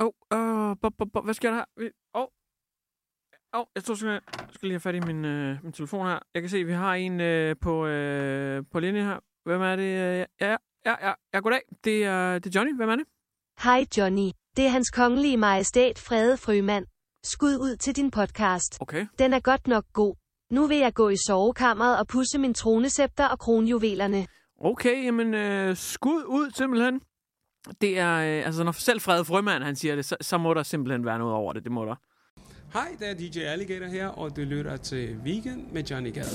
Åh, oh, uh, bo, bo, bo, hvad sker der her? Åh, oh. oh, jeg tror, jeg skal lige have fat i min, uh, min telefon her. Jeg kan se, at vi har en uh, på, uh, på linje her. Hvem er det? Ja, ja, ja, ja, ja goddag. Det er, det er Johnny. Hvem er det? Hej Johnny. Det er hans kongelige majestæt Frede Frømand. Skud ud til din podcast. Okay. Den er godt nok god. Nu vil jeg gå i sovekammeret og pusse min tronescepter og kronjuvelerne. Okay, jamen uh, skud ud simpelthen. Det er, øh, altså når selv Frede Frømand, han siger det, så, så må der simpelthen være noget over det, det må der. Hej, det er DJ Alligator her, og du lytter til Weekend med Johnny Gade.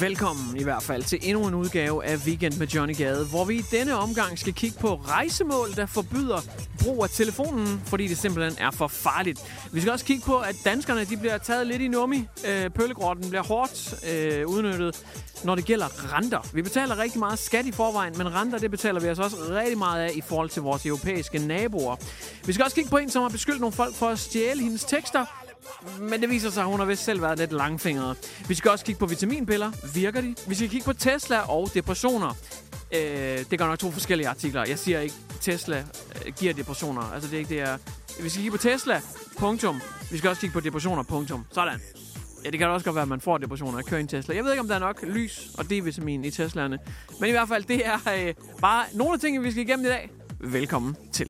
Velkommen i hvert fald til endnu en udgave af Weekend med Johnny Gade, hvor vi i denne omgang skal kigge på rejsemål, der forbyder brug af telefonen, fordi det simpelthen er for farligt. Vi skal også kigge på, at danskerne de bliver taget lidt i nummi. Øh, pøllegrotten bliver hårdt øh, udnyttet, når det gælder renter. Vi betaler rigtig meget skat i forvejen, men renter det betaler vi altså også rigtig meget af i forhold til vores europæiske naboer. Vi skal også kigge på en, som har beskyldt nogle folk for at stjæle hendes tekster, men det viser sig, at hun har vist selv været lidt langfingret. Vi skal også kigge på vitaminpiller. Virker de? Vi skal kigge på Tesla og depressioner. Øh, det gør nok to forskellige artikler. Jeg siger ikke, Tesla øh, giver depressioner. Altså, det er ikke det, jeg... Vi skal kigge på Tesla, punktum. Vi skal også kigge på depressioner, punktum. Sådan. Ja, det kan også godt være, at man får depressioner at køre en Tesla. Jeg ved ikke, om der er nok lys og D-vitamin i Teslaerne. Men i hvert fald, det er øh, bare nogle af tingene, vi skal igennem i dag. Velkommen til.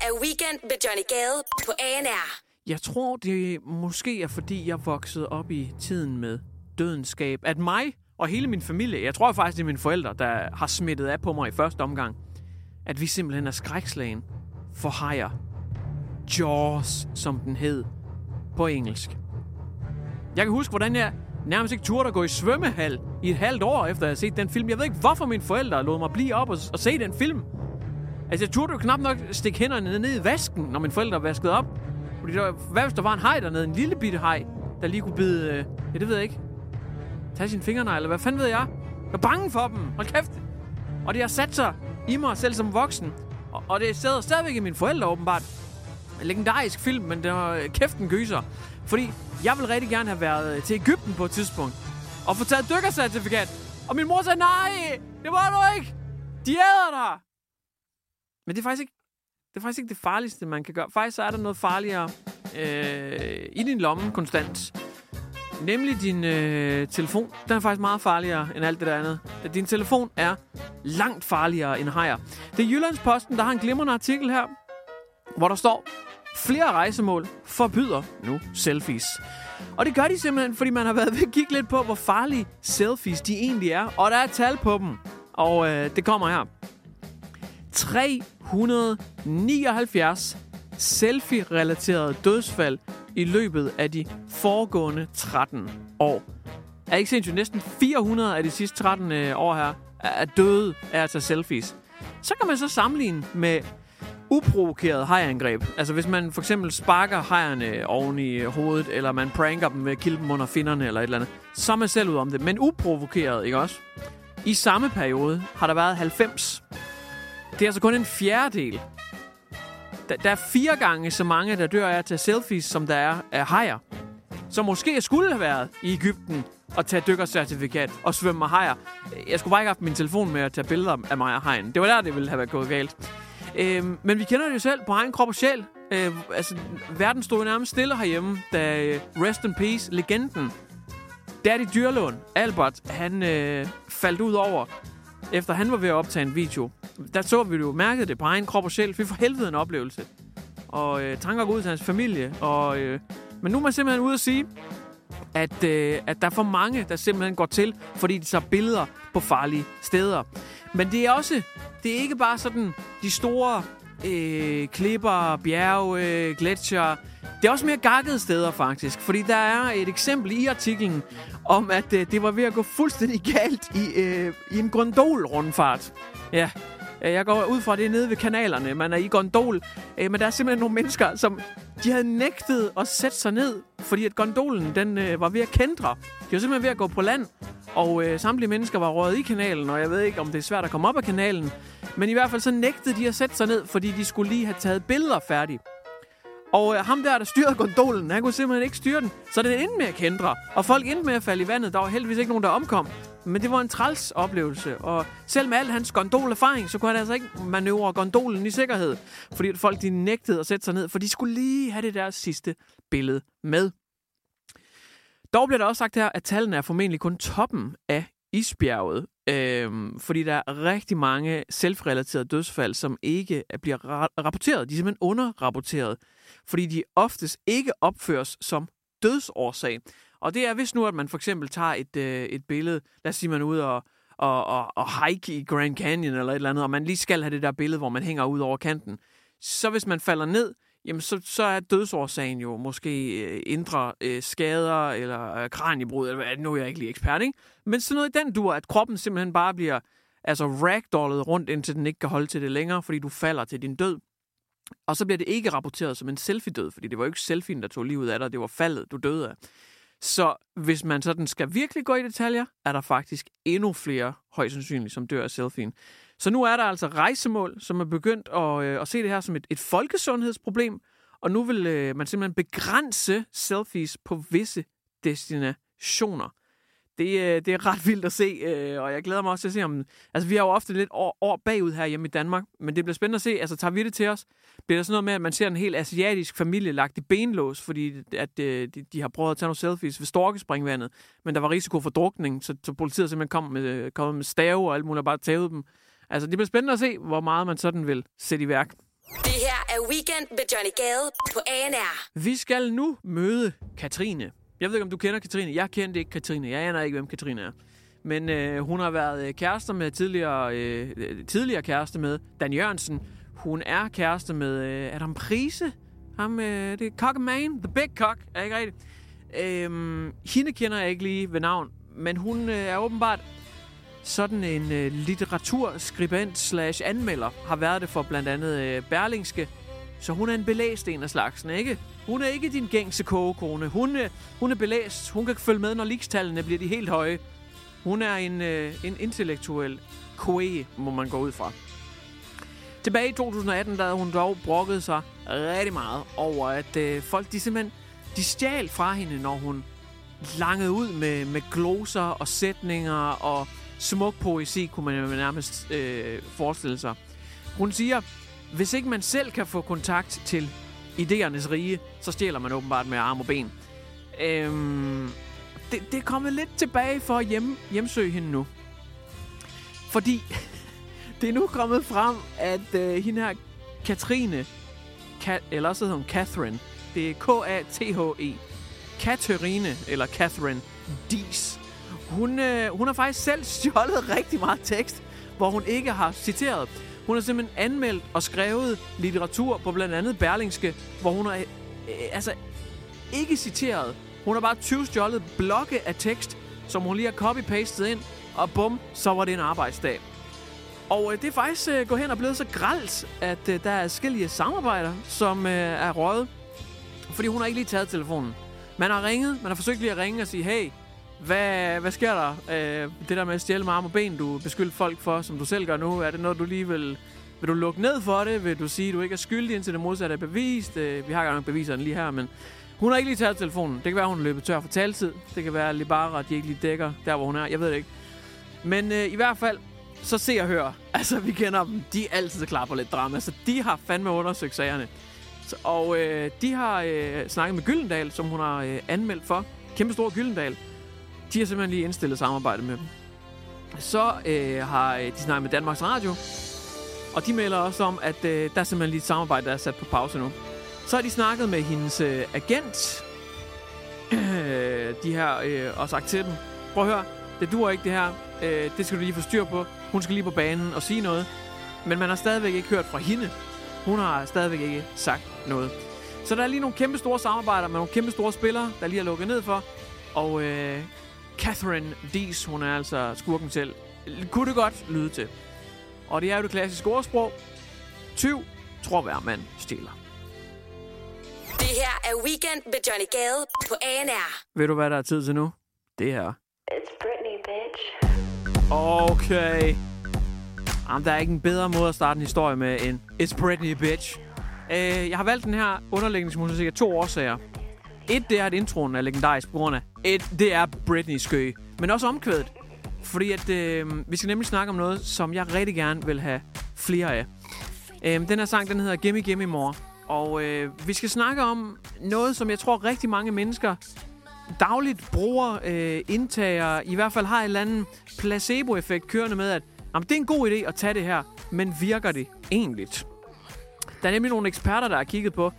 er Weekend med Johnny Gade på ANR. Jeg tror, det måske er, fordi jeg voksede op i tiden med dødenskab. At mig og hele min familie, jeg tror faktisk, det er mine forældre, der har smittet af på mig i første omgang. At vi simpelthen er skrækslagen for hajer. Jaws, som den hed på engelsk. Jeg kan huske, hvordan jeg nærmest ikke turde at gå i svømmehal i et halvt år, efter jeg havde set den film. Jeg ved ikke, hvorfor mine forældre lod mig blive op og, og se den film. Altså, jeg turde jo knap nok stikke hænderne ned i vasken, når mine forældre vaskede op. Fordi der, hvad hvis der var en hej dernede, en lille bitte hej, der lige kunne bide, øh, ja, det ved jeg ikke, tage sine fingernegle, hvad fanden ved jeg? Jeg er bange for dem, hold kæft. Og det har sat sig i mig selv som voksen. Og, og det sidder stadigvæk i mine forældre åbenbart. En legendarisk film, men der var kæften gyser. Fordi jeg vil rigtig gerne have været øh, til Ægypten på et tidspunkt. Og få taget dykkercertifikat. Og min mor sagde, nej, det var du ikke. De æder dig. Men det er faktisk ikke det er faktisk ikke det farligste, man kan gøre. Faktisk så er der noget farligere øh, i din lomme konstant. Nemlig din øh, telefon. Den er faktisk meget farligere end alt det der andet. Din telefon er langt farligere end hajer. Det er Jyllandsposten, der har en glimrende artikel her, hvor der står, flere rejsemål forbyder nu selfies. Og det gør de simpelthen, fordi man har været ved at kigge lidt på, hvor farlige selfies de egentlig er. Og der er tal på dem. Og øh, det kommer her. 3 179 selfie-relaterede dødsfald i løbet af de foregående 13 år. Er ikke sindssygt? Næsten 400 af de sidste 13 øh, år her er døde af at tage selfies. Så kan man så sammenligne med uprovokeret hajangreb. Altså hvis man for eksempel sparker hajerne oven i øh, hovedet, eller man pranker dem ved at kilde dem under finnerne eller et eller andet, så er man selv ud om det. Men uprovokeret, ikke også? I samme periode har der været 90 det er altså kun en fjerdedel. Der, der er fire gange så mange, der dør af at tage selfies, som der er af hajer. Så måske skulle have været i Ægypten og tage dykkercertifikat og svømme med hajer. Jeg skulle bare ikke have haft min telefon med at tage billeder af mig og hajen. Det var der, det ville have været gået galt. Øhm, men vi kender det jo selv på egen krop og sjæl. Øh, altså, verden stod nærmest stille herhjemme, da øh, Rest in Peace, legenden, Daddy Dyrlund, Albert, han øh, faldt ud over, efter han var ved at optage en video. Der så vi jo mærket det på egen krop og sjæl. Vi for helvede en oplevelse. Og øh, tanker går ud til hans familie. Og, øh, men nu er man simpelthen ude at sige, at, øh, at der er for mange, der simpelthen går til, fordi de tager billeder på farlige steder. Men det er også, det er ikke bare sådan de store øh, klipper, bjerge, øh, gletsjer. Det er også mere gakkede steder faktisk, fordi der er et eksempel i artiklen om, at øh, det var ved at gå fuldstændig galt i, øh, i en gondolrundfart. Ja, øh, Jeg går ud fra, det er nede ved kanalerne. Man er i gondol. Øh, Men der er simpelthen nogle mennesker, som de havde nægtet at sætte sig ned, fordi at gondolen den, øh, var ved at kendre. De var simpelthen ved at gå på land, og øh, samtlige mennesker var røget i kanalen, og jeg ved ikke, om det er svært at komme op af kanalen. Men i hvert fald så nægtede de at sætte sig ned, fordi de skulle lige have taget billeder færdigt. Og øh, ham der, der styrede gondolen, han kunne simpelthen ikke styre den. Så den endte med at kendre, og folk endte med at falde i vandet. Der var heldigvis ikke nogen, der omkom. Men det var en træls oplevelse, og selv med al hans gondolerfaring, så kunne han altså ikke manøvrere gondolen i sikkerhed. Fordi at folk de nægtede at sætte sig ned, for de skulle lige have det der sidste billede med. Dog bliver der også sagt her, at tallene er formentlig kun toppen af isbjerget, øhm, fordi der er rigtig mange selvrelaterede dødsfald, som ikke bliver ra- rapporteret. De er simpelthen underrapporteret, fordi de oftest ikke opføres som dødsårsag. Og det er hvis nu, at man for eksempel tager et, øh, et billede, lad os sige, man er ude og, og, og, og hike i Grand Canyon eller et eller andet, og man lige skal have det der billede, hvor man hænger ud over kanten. Så hvis man falder ned, jamen så, så er dødsårsagen jo måske øh, indre øh, skader eller øh, kraniebrud, eller hvad, nu er jeg ikke lige ekspert, ikke? Men sådan noget i den dur, at kroppen simpelthen bare bliver altså ragdollet rundt, indtil den ikke kan holde til det længere, fordi du falder til din død. Og så bliver det ikke rapporteret som en selfie-død, fordi det var jo ikke selfien, der tog livet af dig, det var faldet, du døde af. Så hvis man sådan skal virkelig gå i detaljer, er der faktisk endnu flere højst sandsynligt, som dør af selfien. Så nu er der altså rejsemål, som er begyndt at, øh, at se det her som et, et folkesundhedsproblem, og nu vil øh, man simpelthen begrænse selfies på visse destinationer. Det, øh, det er ret vildt at se, øh, og jeg glæder mig også til at se om... Altså, vi har jo ofte lidt år, år bagud her hjemme i Danmark, men det bliver spændende at se. Altså, tager vi det til os? Bliver der sådan noget med, at man ser en helt asiatisk familie lagt i benlås, fordi at, øh, de, de har prøvet at tage nogle selfies ved storkespringvandet, men der var risiko for drukning, så, så politiet simpelthen kom med, øh, kom med stave og alt muligt og bare tævede dem. Altså, det bliver spændende at se, hvor meget man sådan vil sætte i værk. Det her er Weekend med Johnny Gade på ANR. Vi skal nu møde Katrine. Jeg ved ikke, om du kender Katrine. Jeg kendte ikke Katrine. Jeg aner ikke, hvem Katrine er. Men øh, hun har været øh, kærester med tidligere, øh, øh, tidligere kæreste med Dan Jørgensen. Hun er kæreste med øh, Adam Prise. Ham, øh, det er Cock Man, The Big Cock, er ikke rigtigt? Øhm, hende kender jeg ikke lige ved navn, men hun øh, er åbenbart sådan en øh, litteraturskribent slash anmelder, har været det for blandt andet øh, Berlingske. Så hun er en belæst en af slagsen, ikke? Hun er ikke din gængse kogekone. Hun, øh, hun er belæst. Hun kan følge med, når likstallene bliver de helt høje. Hun er en, øh, en intellektuel koe, må man gå ud fra. Tilbage i 2018, der havde hun dog brokket sig rigtig meget over, at øh, folk de simpelthen de stjal fra hende, når hun langede ud med, med gloser og sætninger og smuk poesi, kunne man jo nærmest øh, forestille sig. Hun siger, hvis ikke man selv kan få kontakt til idéernes rige, så stjæler man åbenbart med arm og ben. Øhm, det, det er kommet lidt tilbage for at hjem, hjemsøge hende nu. Fordi det er nu kommet frem, at øh, hende her, Katrine, Ka- eller så hedder hun Catherine, det er K-A-T-H-E, Katherine, eller Catherine Dies. Hun, øh, hun har faktisk selv stjålet rigtig meget tekst, hvor hun ikke har citeret. Hun har simpelthen anmeldt og skrevet litteratur på blandt andet Berlingske, hvor hun har øh, øh altså ikke citeret. Hun har bare 20 stjålet blokke af tekst, som hun lige har copy-pastet ind, og bum, så var det en arbejdsdag. Og øh, det er faktisk øh, gået hen og blevet så gralt, at øh, der er forskellige samarbejder, som øh, er røget. Fordi hun har ikke lige taget telefonen. Man har ringet, man har forsøgt lige at ringe og sige, hey, hvad, hvad sker der? Øh, det der med at stjæle med arm og ben, du beskylder folk for, som du selv gør nu, er det noget, du lige vil... Vil du lukke ned for det? Vil du sige, at du ikke er skyldig, indtil det modsatte er bevist? Øh, vi har ikke nok beviserne lige her, men hun har ikke lige taget telefonen. Det kan være, hun er løbet tør for taltid. Det kan være lige bare, at de ikke lige dækker der, hvor hun er. Jeg ved det ikke. Men øh, i hvert fald, så se og hør. Altså, vi kender dem. De er altid klar på lidt drama, så de har fandme undersøgt sagerne. Så, og øh, de har øh, snakket med Gyldendal, som hun har øh, anmeldt for. Kæmpe stor Gyldendal. De har simpelthen lige indstillet samarbejde med dem. Så øh, har øh, de snakket med Danmarks Radio, og de melder også om, at øh, der er simpelthen lige et samarbejde, der er sat på pause nu. Så har de snakket med hendes øh, agent, de her, øh, og sagt til dem, prøv at høre, det duer ikke det her, øh, det skal du lige få styr på. Hun skal lige på banen og sige noget. Men man har stadigvæk ikke hørt fra hende. Hun har stadigvæk ikke sagt noget. Så der er lige nogle kæmpe store samarbejder med nogle kæmpe store spillere, der lige er lukket ned for. Og øh, Catherine Dees, hun er altså skurken til. Kunne det godt lyde til. Og det er jo det klassiske ordsprog. Tyv tror hver mand stiller. Det her er Weekend med Johnny Gade på ANR. Ved du, hvad der er tid til nu? Det her. It's Britney, bitch. Okay. Jamen, der er ikke en bedre måde at starte en historie med end It's Britney, bitch. Øh, jeg har valgt den her underlægningsmusik af to årsager. Et, det er, at introen er legendarisk på grund af... Et, det er Britney skø. Men også omkvædet. Fordi at, øh, vi skal nemlig snakke om noget, som jeg rigtig gerne vil have flere af. Øh, den her sang, den hedder Gimme Gimme More. Og øh, vi skal snakke om noget, som jeg tror rigtig mange mennesker dagligt bruger, øh, indtager, i hvert fald har en eller anden placebo-effekt kørende med, at jamen, det er en god idé at tage det her, men virker det egentlig? Der er nemlig nogle eksperter, der har kigget på,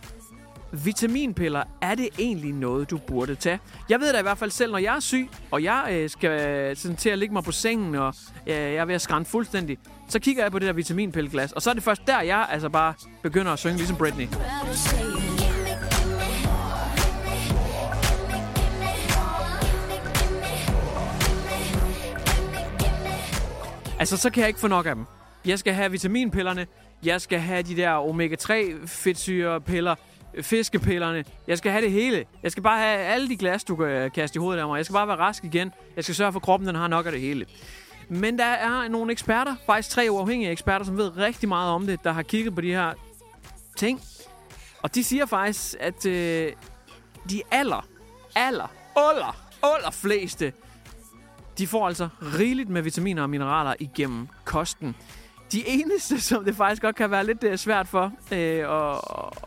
vitaminpiller, er det egentlig noget, du burde tage? Jeg ved da i hvert fald selv, når jeg er syg, og jeg øh, skal sådan, til at ligge mig på sengen, og øh, jeg er ved at skrænde fuldstændig, så kigger jeg på det der vitaminpilleglas, og så er det først der, jeg altså bare begynder at synge ligesom Britney. Altså, så kan jeg ikke få nok af dem. Jeg skal have vitaminpillerne, jeg skal have de der omega-3 fedtsyrepiller, fiskepillerne. Jeg skal have det hele. Jeg skal bare have alle de glas, du kan øh, kaste i hovedet af mig. Jeg skal bare være rask igen. Jeg skal sørge for, at kroppen den har nok af det hele. Men der er nogle eksperter, faktisk tre uafhængige eksperter, som ved rigtig meget om det, der har kigget på de her ting. Og de siger faktisk, at øh, de aller, aller, aller, aller fleste, de får altså rigeligt med vitaminer og mineraler igennem kosten. De eneste, som det faktisk godt kan være lidt øh, svært for øh, at,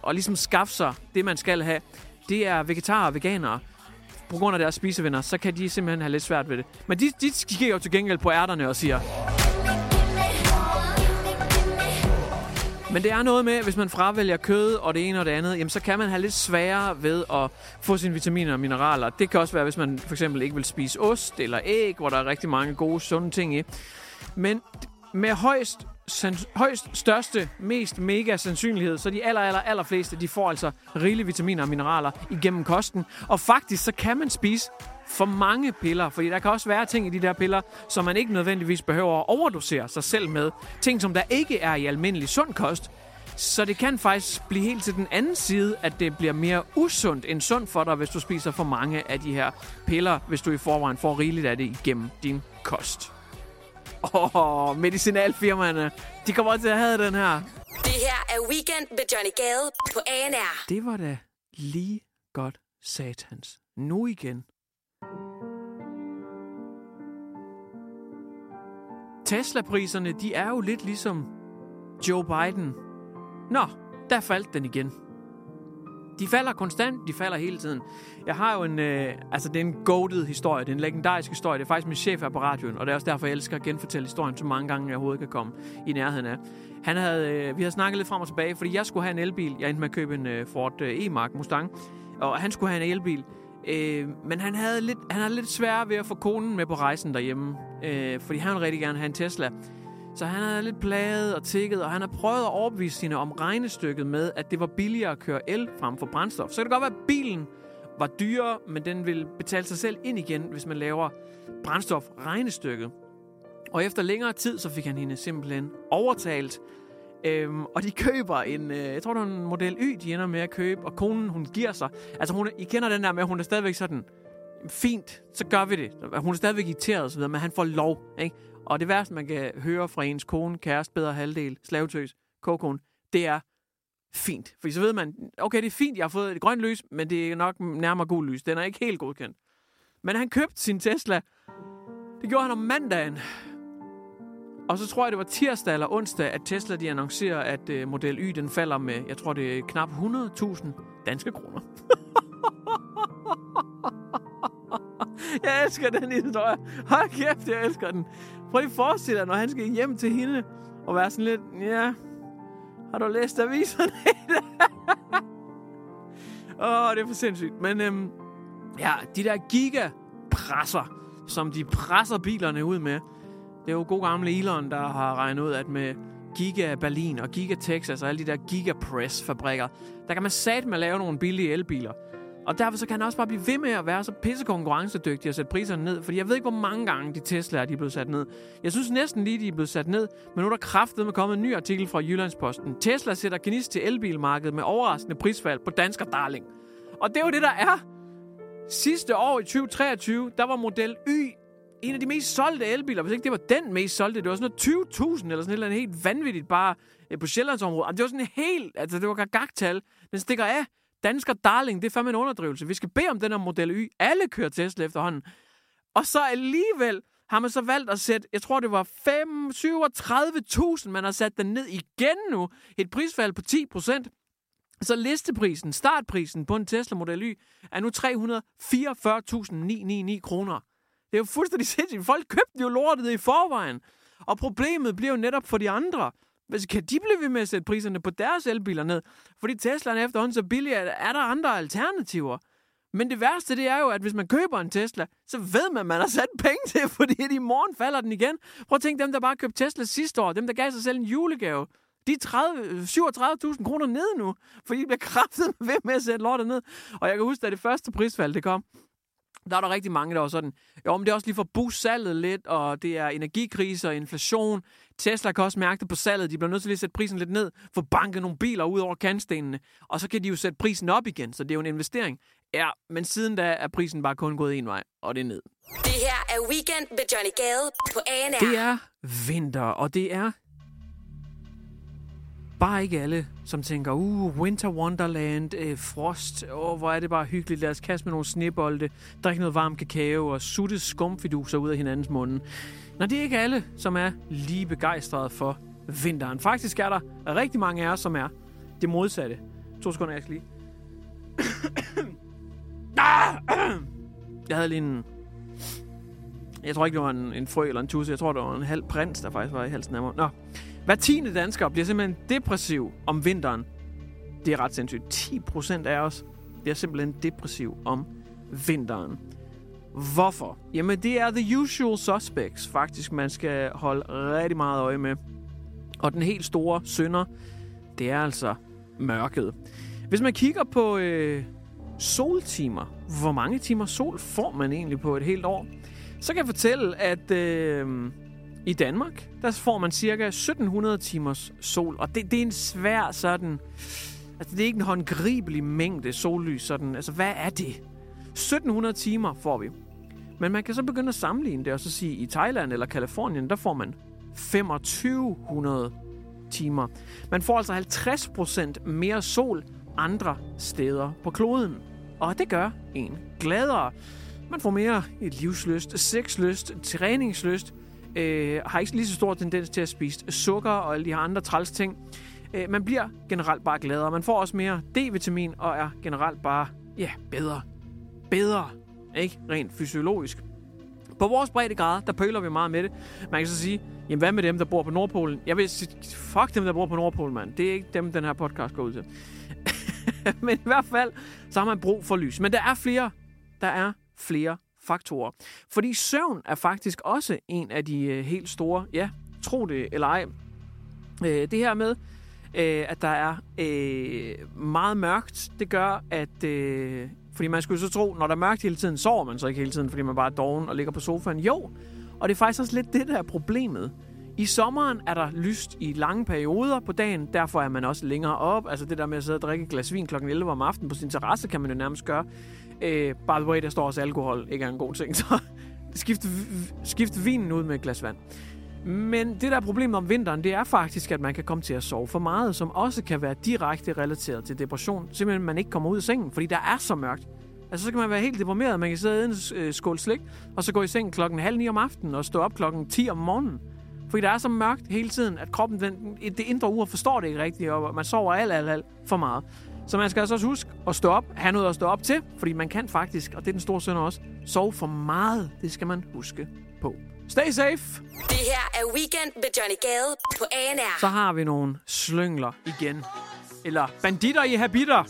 at ligesom skaffe sig det, man skal have, det er vegetarer og veganere. På grund af deres spisevenner, så kan de simpelthen have lidt svært ved det. Men de, de kigger jo til gengæld på ærterne og siger... Men det er noget med, hvis man fravælger kød og det ene og det andet, jamen så kan man have lidt sværere ved at få sine vitaminer og mineraler. Det kan også være, hvis man for eksempel ikke vil spise ost eller æg, hvor der er rigtig mange gode, sunde ting i. Men med højst, sans, højst største, mest mega sandsynlighed, så de aller, aller, aller fleste, de får altså rigelige vitaminer og mineraler igennem kosten. Og faktisk, så kan man spise for mange piller, fordi der kan også være ting i de der piller, som man ikke nødvendigvis behøver at overdosere sig selv med. Ting, som der ikke er i almindelig sund kost. Så det kan faktisk blive helt til den anden side, at det bliver mere usundt end sundt for dig, hvis du spiser for mange af de her piller, hvis du i forvejen får rigeligt af det igennem din kost. Åh, oh, medicinalfirmaerne, de kommer til at have den her. Det her er Weekend med Johnny Gade på ANR. Det var da lige godt satans. Nu igen. Tesla-priserne, de er jo lidt ligesom Joe Biden. Nå, der faldt den igen. De falder konstant, de falder hele tiden. Jeg har jo en, øh, altså det er en goated historie, det er en legendarisk historie. Det er faktisk min chef her på radioen, og det er også derfor, jeg elsker at genfortælle historien så mange gange, jeg overhovedet kan komme i nærheden af. Han havde, øh, vi havde snakket lidt frem og tilbage, fordi jeg skulle have en elbil. Jeg endte med at købe en øh, Ford øh, E-Mark Mustang, og han skulle have en elbil. Øh, men han havde lidt, han havde lidt svært ved at få konen med på rejsen derhjemme, øh, fordi han ville rigtig gerne have en Tesla. Så han er lidt plaget og tækket, og han har prøvet at overbevise sine om regnestykket med, at det var billigere at køre el frem for brændstof. Så kan det godt være, at bilen var dyrere, men den vil betale sig selv ind igen, hvis man laver brændstof-regnestykket. Og efter længere tid, så fik han hende simpelthen overtalt. Øhm, og de køber en, øh, jeg tror det er en Model Y, de ender med at købe, og konen, hun giver sig. Altså, hun, I kender den der med, at hun er stadigvæk sådan, fint, så gør vi det. Hun er stadigvæk irriteret og så videre, men han får lov, ikke? Og det værste, man kan høre fra ens kone, kæreste, bedre halvdel, slavetøs, kokon, det er fint. For så ved man, okay, det er fint, jeg har fået et grønt lys, men det er nok nærmere gul lys. Den er ikke helt godkendt. Men han købte sin Tesla. Det gjorde han om mandagen. Og så tror jeg, det var tirsdag eller onsdag, at Tesla de annoncerer, at øh, Model Y den falder med, jeg tror, det er knap 100.000 danske kroner. Jeg elsker den historie. Hold kæft, jeg elsker den. Prøv lige at forestille dig, når han skal hjem til hende og være sådan lidt, ja, har du læst aviserne? Åh, oh, det er for sindssygt. Men øhm, ja, de der gigapresser, som de presser bilerne ud med, det er jo god gamle Elon, der har regnet ud, at med Giga Berlin og Giga Texas og alle de der Gigapress-fabrikker, der kan man satme lave nogle billige elbiler. Og derfor så kan han også bare blive ved med at være så pisse konkurrencedygtig og sætte priserne ned. Fordi jeg ved ikke, hvor mange gange de Teslaer de er blevet sat ned. Jeg synes næsten lige, de er blevet sat ned. Men nu er der kraftet med kommet en ny artikel fra Jyllandsposten. Tesla sætter gnist til elbilmarkedet med overraskende prisfald på Dansker Darling. Og det er jo det, der er. Sidste år i 2023, der var Model Y en af de mest solgte elbiler. Hvis ikke det var den mest solgte, det var sådan noget 20.000 eller sådan et eller andet helt vanvittigt bare øh, på Sjællandsområdet. Det var sådan helt, altså det var gagtal. Den stikker af. Dansker Darling, det er fandme en underdrivelse. Vi skal bede om den her Model Y. Alle kører Tesla efterhånden. Og så alligevel har man så valgt at sætte, jeg tror det var 5, 37.000, man har sat den ned igen nu. Et prisfald på 10 procent. Så listeprisen, startprisen på en Tesla Model Y, er nu 344.999 kroner. Det er jo fuldstændig sindssygt. Folk købte jo lortet i forvejen. Og problemet bliver jo netop for de andre. Hvis kan de blive ved med at sætte priserne på deres elbiler ned? Fordi Teslaen er efterhånden så billige, er der andre alternativer. Men det værste, det er jo, at hvis man køber en Tesla, så ved man, at man har sat penge til, fordi i morgen falder den igen. Prøv at tænke dem, der bare købte Tesla sidste år, dem, der gav sig selv en julegave. De er 37.000 kroner ned nu, fordi de bliver kraftet ved med at sætte lortet ned. Og jeg kan huske, at det første prisfald, det kom, der er der rigtig mange, der var sådan, jo, men det er også lige for at booste salget lidt, og det er energikrise og inflation. Tesla kan også mærke det på salget. De bliver nødt til at sætte prisen lidt ned, få banket nogle biler ud over kantstenene, og så kan de jo sætte prisen op igen, så det er jo en investering. Ja, men siden da er prisen bare kun gået en vej, og det er ned. Det her er Weekend med Johnny Gade på ANR. Det er vinter, og det er bare ikke alle, som tænker, uh, Winter Wonderland, øh, frost, åh, oh, hvor er det bare hyggeligt, lad os kaste med nogle snebolde, drikke noget varm kakao og sutte skumfiduser ud af hinandens munde. Når det er ikke alle, som er lige begejstrede for vinteren. Faktisk er der rigtig mange af os, som er det modsatte. To sekunder, jeg skal lige. jeg havde lige en... Jeg tror ikke, det var en, en frø eller en tusse. Jeg tror, det var en halv prins, der faktisk var i halsen af mig. Nå. Hver tiende dansker bliver simpelthen depressiv om vinteren. Det er ret sindssygt. 10 procent af os bliver simpelthen depressiv om vinteren. Hvorfor? Jamen, det er the usual suspects, faktisk, man skal holde rigtig meget øje med. Og den helt store synder, det er altså mørket. Hvis man kigger på øh, soltimer, hvor mange timer sol får man egentlig på et helt år, så kan jeg fortælle, at øh, i Danmark, der får man cirka 1700 timers sol. Og det, det er en svær sådan... Altså, det er ikke en håndgribelig mængde sollys. Sådan. Altså, hvad er det? 1700 timer får vi. Men man kan så begynde at sammenligne det og så sige, i Thailand eller Kalifornien, der får man 2500 timer. Man får altså 50% mere sol andre steder på kloden. Og det gør en gladere. Man får mere et livsløst, sexlyst, træningslyst, øh, har ikke lige så stor tendens til at spise sukker og alle de her andre træls ting. Øh, man bliver generelt bare gladere. Man får også mere D-vitamin og er generelt bare, ja, bedre. Bedre, ikke? Rent fysiologisk. På vores breddegrader, der pøler vi meget med det. Man kan så sige, jamen hvad med dem, der bor på Nordpolen? Jeg vil sige, fuck dem, der bor på Nordpolen, mand. Det er ikke dem, den her podcast går ud til. Men i hvert fald, så har man brug for lys. Men der er flere, der er flere faktorer. Fordi søvn er faktisk også en af de øh, helt store, ja, tro det eller ej. Øh, det her med, øh, at der er meget mørkt, det gør, at... Fordi man skulle så tro, når der er mørkt hele tiden, sover man så ikke hele tiden, fordi man bare er doven og ligger på sofaen. Jo, og det er faktisk også lidt det, der er problemet. I sommeren er der lyst i lange perioder på dagen, derfor er man også længere op. Altså det der med at sidde og drikke et glas vin kl. 11 om aftenen på sin terrasse, kan man jo nærmest gøre. Øh, by the way, der står også alkohol, ikke er en god ting, så skift, skift vinen ud med et glas vand. Men det der er problemet om vinteren, det er faktisk, at man kan komme til at sove for meget, som også kan være direkte relateret til depression. Simpelthen, man ikke kommer ud af sengen, fordi der er så mørkt. Altså, så kan man være helt deprimeret. Man kan sidde i en skål slik, og så gå i seng klokken halv ni om aftenen, og stå op klokken 10 om morgenen. Fordi der er så mørkt hele tiden, at kroppen, den, det indre ur forstår det ikke rigtigt, og man sover alt, alt, alt for meget. Så man skal altså også huske at stå op, have noget at stå op til, fordi man kan faktisk, og det er den store sønder også, sove for meget. Det skal man huske på. Stay safe! Det her er Weekend med Johnny Gade på ANR. Så har vi nogle slyngler igen. Eller banditter i habiter,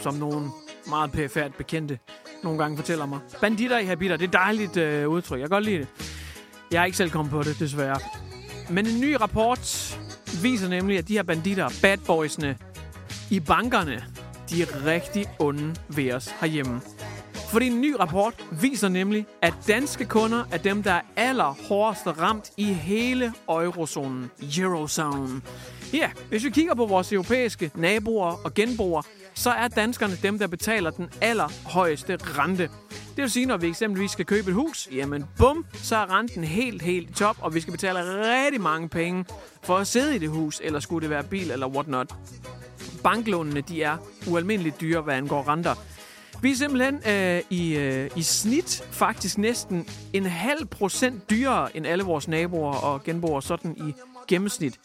som nogle meget pæfærdigt bekendte nogle gange fortæller mig. Banditter i habiter, det er et dejligt øh, udtryk. Jeg kan godt lide det. Jeg er ikke selv kommet på det, desværre. Men en ny rapport viser nemlig, at de her banditter, bad boysene, i bankerne, de er rigtig onde ved os herhjemme. Fordi en ny rapport viser nemlig, at danske kunder er dem, der er allerhårdest ramt i hele eurozonen. Eurozone. Ja, hvis vi kigger på vores europæiske naboer og genboer, så er danskerne dem, der betaler den allerhøjeste rente. Det vil sige, når vi eksempelvis skal købe et hus, jamen bum, så er renten helt, helt top, og vi skal betale rigtig mange penge for at sidde i det hus, eller skulle det være bil eller whatnot. Banklånene, de er ualmindeligt dyre, hvad angår renter. Vi er simpelthen øh, i, øh, i snit faktisk næsten en halv procent dyrere end alle vores naboer og genboer sådan i gennemsnit.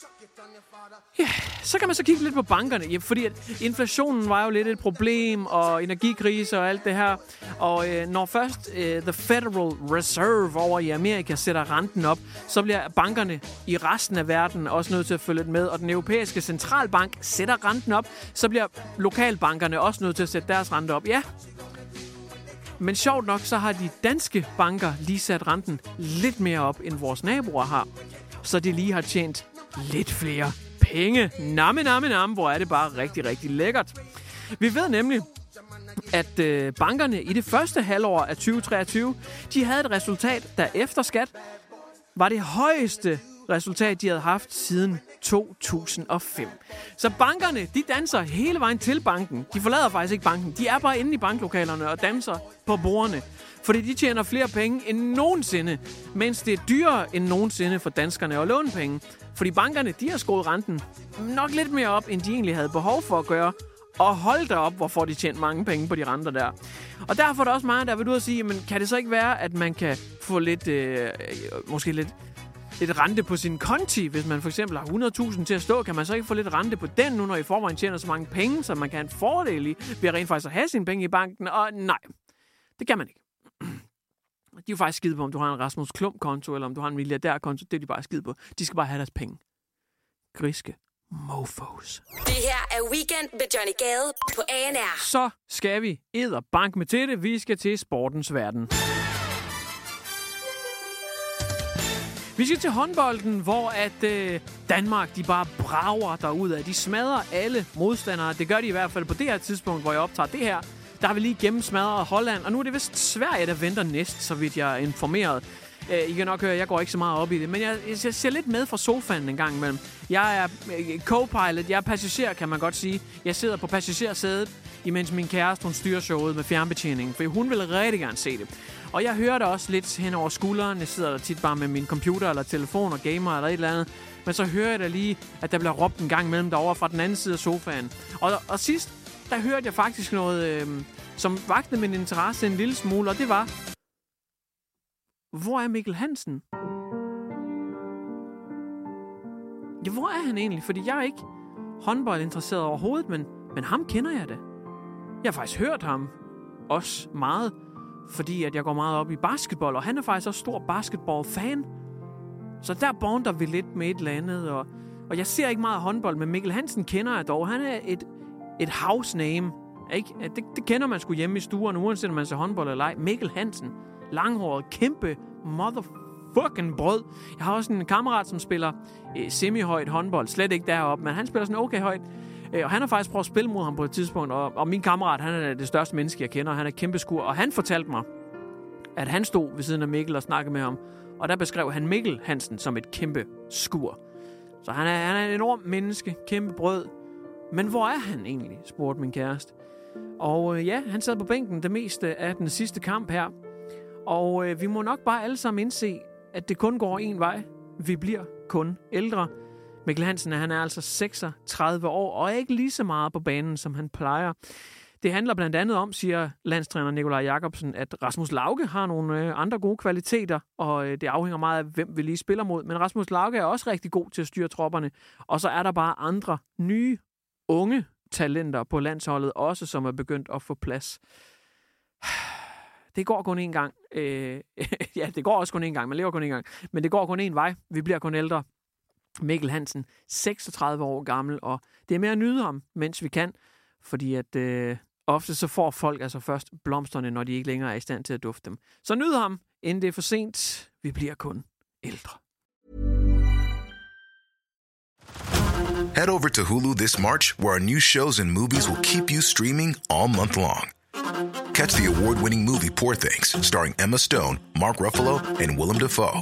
Ja, så kan man så kigge lidt på bankerne, ja, fordi at inflationen var jo lidt et problem, og energikrise og alt det her. Og øh, når først øh, The Federal Reserve over i Amerika sætter renten op, så bliver bankerne i resten af verden også nødt til at følge lidt med. Og den europæiske centralbank sætter renten op, så bliver lokalbankerne også nødt til at sætte deres rente op. Ja, men sjovt nok, så har de danske banker lige sat renten lidt mere op, end vores naboer har. Så de lige har tjent lidt flere penge. Namme, namme, namme, hvor er det bare rigtig, rigtig lækkert. Vi ved nemlig, at øh, bankerne i det første halvår af 2023, de havde et resultat, der efter skat var det højeste resultat, de havde haft siden 2005. Så bankerne, de danser hele vejen til banken. De forlader faktisk ikke banken. De er bare inde i banklokalerne og danser på bordene. Fordi de tjener flere penge end nogensinde, mens det er dyrere end nogensinde for danskerne at låne penge. Fordi bankerne, de har skruet renten nok lidt mere op, end de egentlig havde behov for at gøre. Og hold da op, hvor får de tjent mange penge på de renter der. Og derfor er der også mange, der vil du at sige, men kan det så ikke være, at man kan få lidt, øh, måske lidt, lidt rente på sin konti, hvis man for eksempel har 100.000 til at stå, kan man så ikke få lidt rente på den nu, når I forvejen tjener så mange penge, så man kan have en fordel i ved rent faktisk at have sine penge i banken? Og nej, det kan man ikke. De er jo faktisk skide på, om du har en Rasmus Klump-konto, eller om du har en milliardærkonto. Det er de bare skide på. De skal bare have deres penge. Griske mofos. Det her er Weekend med Johnny Gade på ANR. Så skal vi æder bank med til det. Vi skal til sportens verden. Vi skal til håndbolden, hvor at øh, Danmark de bare brager derud af. De smadrer alle modstandere. Det gør de i hvert fald på det her tidspunkt, hvor jeg optager det her. Der har vi lige gennemsmadret Holland, og nu er det vist Sverige, der venter næst, så vidt jeg er informeret. Øh, I kan nok høre, jeg går ikke så meget op i det, men jeg, jeg ser lidt med fra sofaen en gang imellem. Jeg er øh, co-pilot, jeg er passager, kan man godt sige. Jeg sidder på passagersædet, imens min kæreste hun styrer showet med fjernbetjeningen, for hun vil rigtig gerne se det. Og jeg hører det også lidt hen over skulderen. Jeg sidder der tit bare med min computer eller telefon og gamer eller et eller andet. Men så hører jeg da lige, at der bliver råbt en gang imellem derovre fra den anden side af sofaen. Og, og sidst, der hørte jeg faktisk noget, øh, som vagtede min interesse en lille smule, og det var, hvor er Mikkel Hansen? Ja, hvor er han egentlig? Fordi jeg er ikke håndboldinteresseret overhovedet, men, men ham kender jeg da. Jeg har faktisk hørt ham også meget, fordi at jeg går meget op i basketball, og han er faktisk også stor basketball-fan. Så der bonder vi lidt med et eller andet, og, og jeg ser ikke meget håndbold, men Mikkel Hansen kender jeg dog. Han er et, et house name. Ikke? Det, det kender man sgu hjemme i stuen, uanset om man ser håndbold eller ej. Mikkel Hansen. Langhåret, kæmpe motherfucking brød. Jeg har også en kammerat, som spiller øh, semi-højt håndbold. Slet ikke deroppe, men han spiller sådan okay højt. Øh, og han har faktisk prøvet at spille mod ham på et tidspunkt. Og, og min kammerat, han er det største menneske, jeg kender. Han er kæmpe skur. Og han fortalte mig, at han stod ved siden af Mikkel og snakkede med ham. Og der beskrev han Mikkel Hansen som et kæmpe skur. Så han er, han er en enorm menneske, kæmpe brød. Men hvor er han egentlig, spurgte min kæreste. Og øh, ja, han sad på bænken det meste af den sidste kamp her. Og øh, vi må nok bare alle sammen indse, at det kun går en vej. Vi bliver kun ældre. Mikkel Hansen han er altså 36 år og er ikke lige så meget på banen, som han plejer. Det handler blandt andet om, siger landstræner Nikolaj Jakobsen, at Rasmus Lauke har nogle øh, andre gode kvaliteter, og øh, det afhænger meget af, hvem vi lige spiller mod. Men Rasmus Lauke er også rigtig god til at styre tropperne. Og så er der bare andre nye, unge talenter på landsholdet også, som er begyndt at få plads. Det går kun én gang. Øh, ja, det går også kun én gang. Man lever kun én gang. Men det går kun én vej. Vi bliver kun ældre. Mikkel Hansen, 36 år gammel, og det er med at nyde ham, mens vi kan, fordi at øh, ofte så får folk altså først blomsterne, når de ikke længere er i stand til at dufte dem. Så nyd ham, inden det er for sent. Vi bliver kun ældre. Head over to Hulu this March, where our new shows and movies will keep you streaming all month long. Catch the award winning movie Poor Things, starring Emma Stone, Mark Ruffalo, and Willem Dafoe.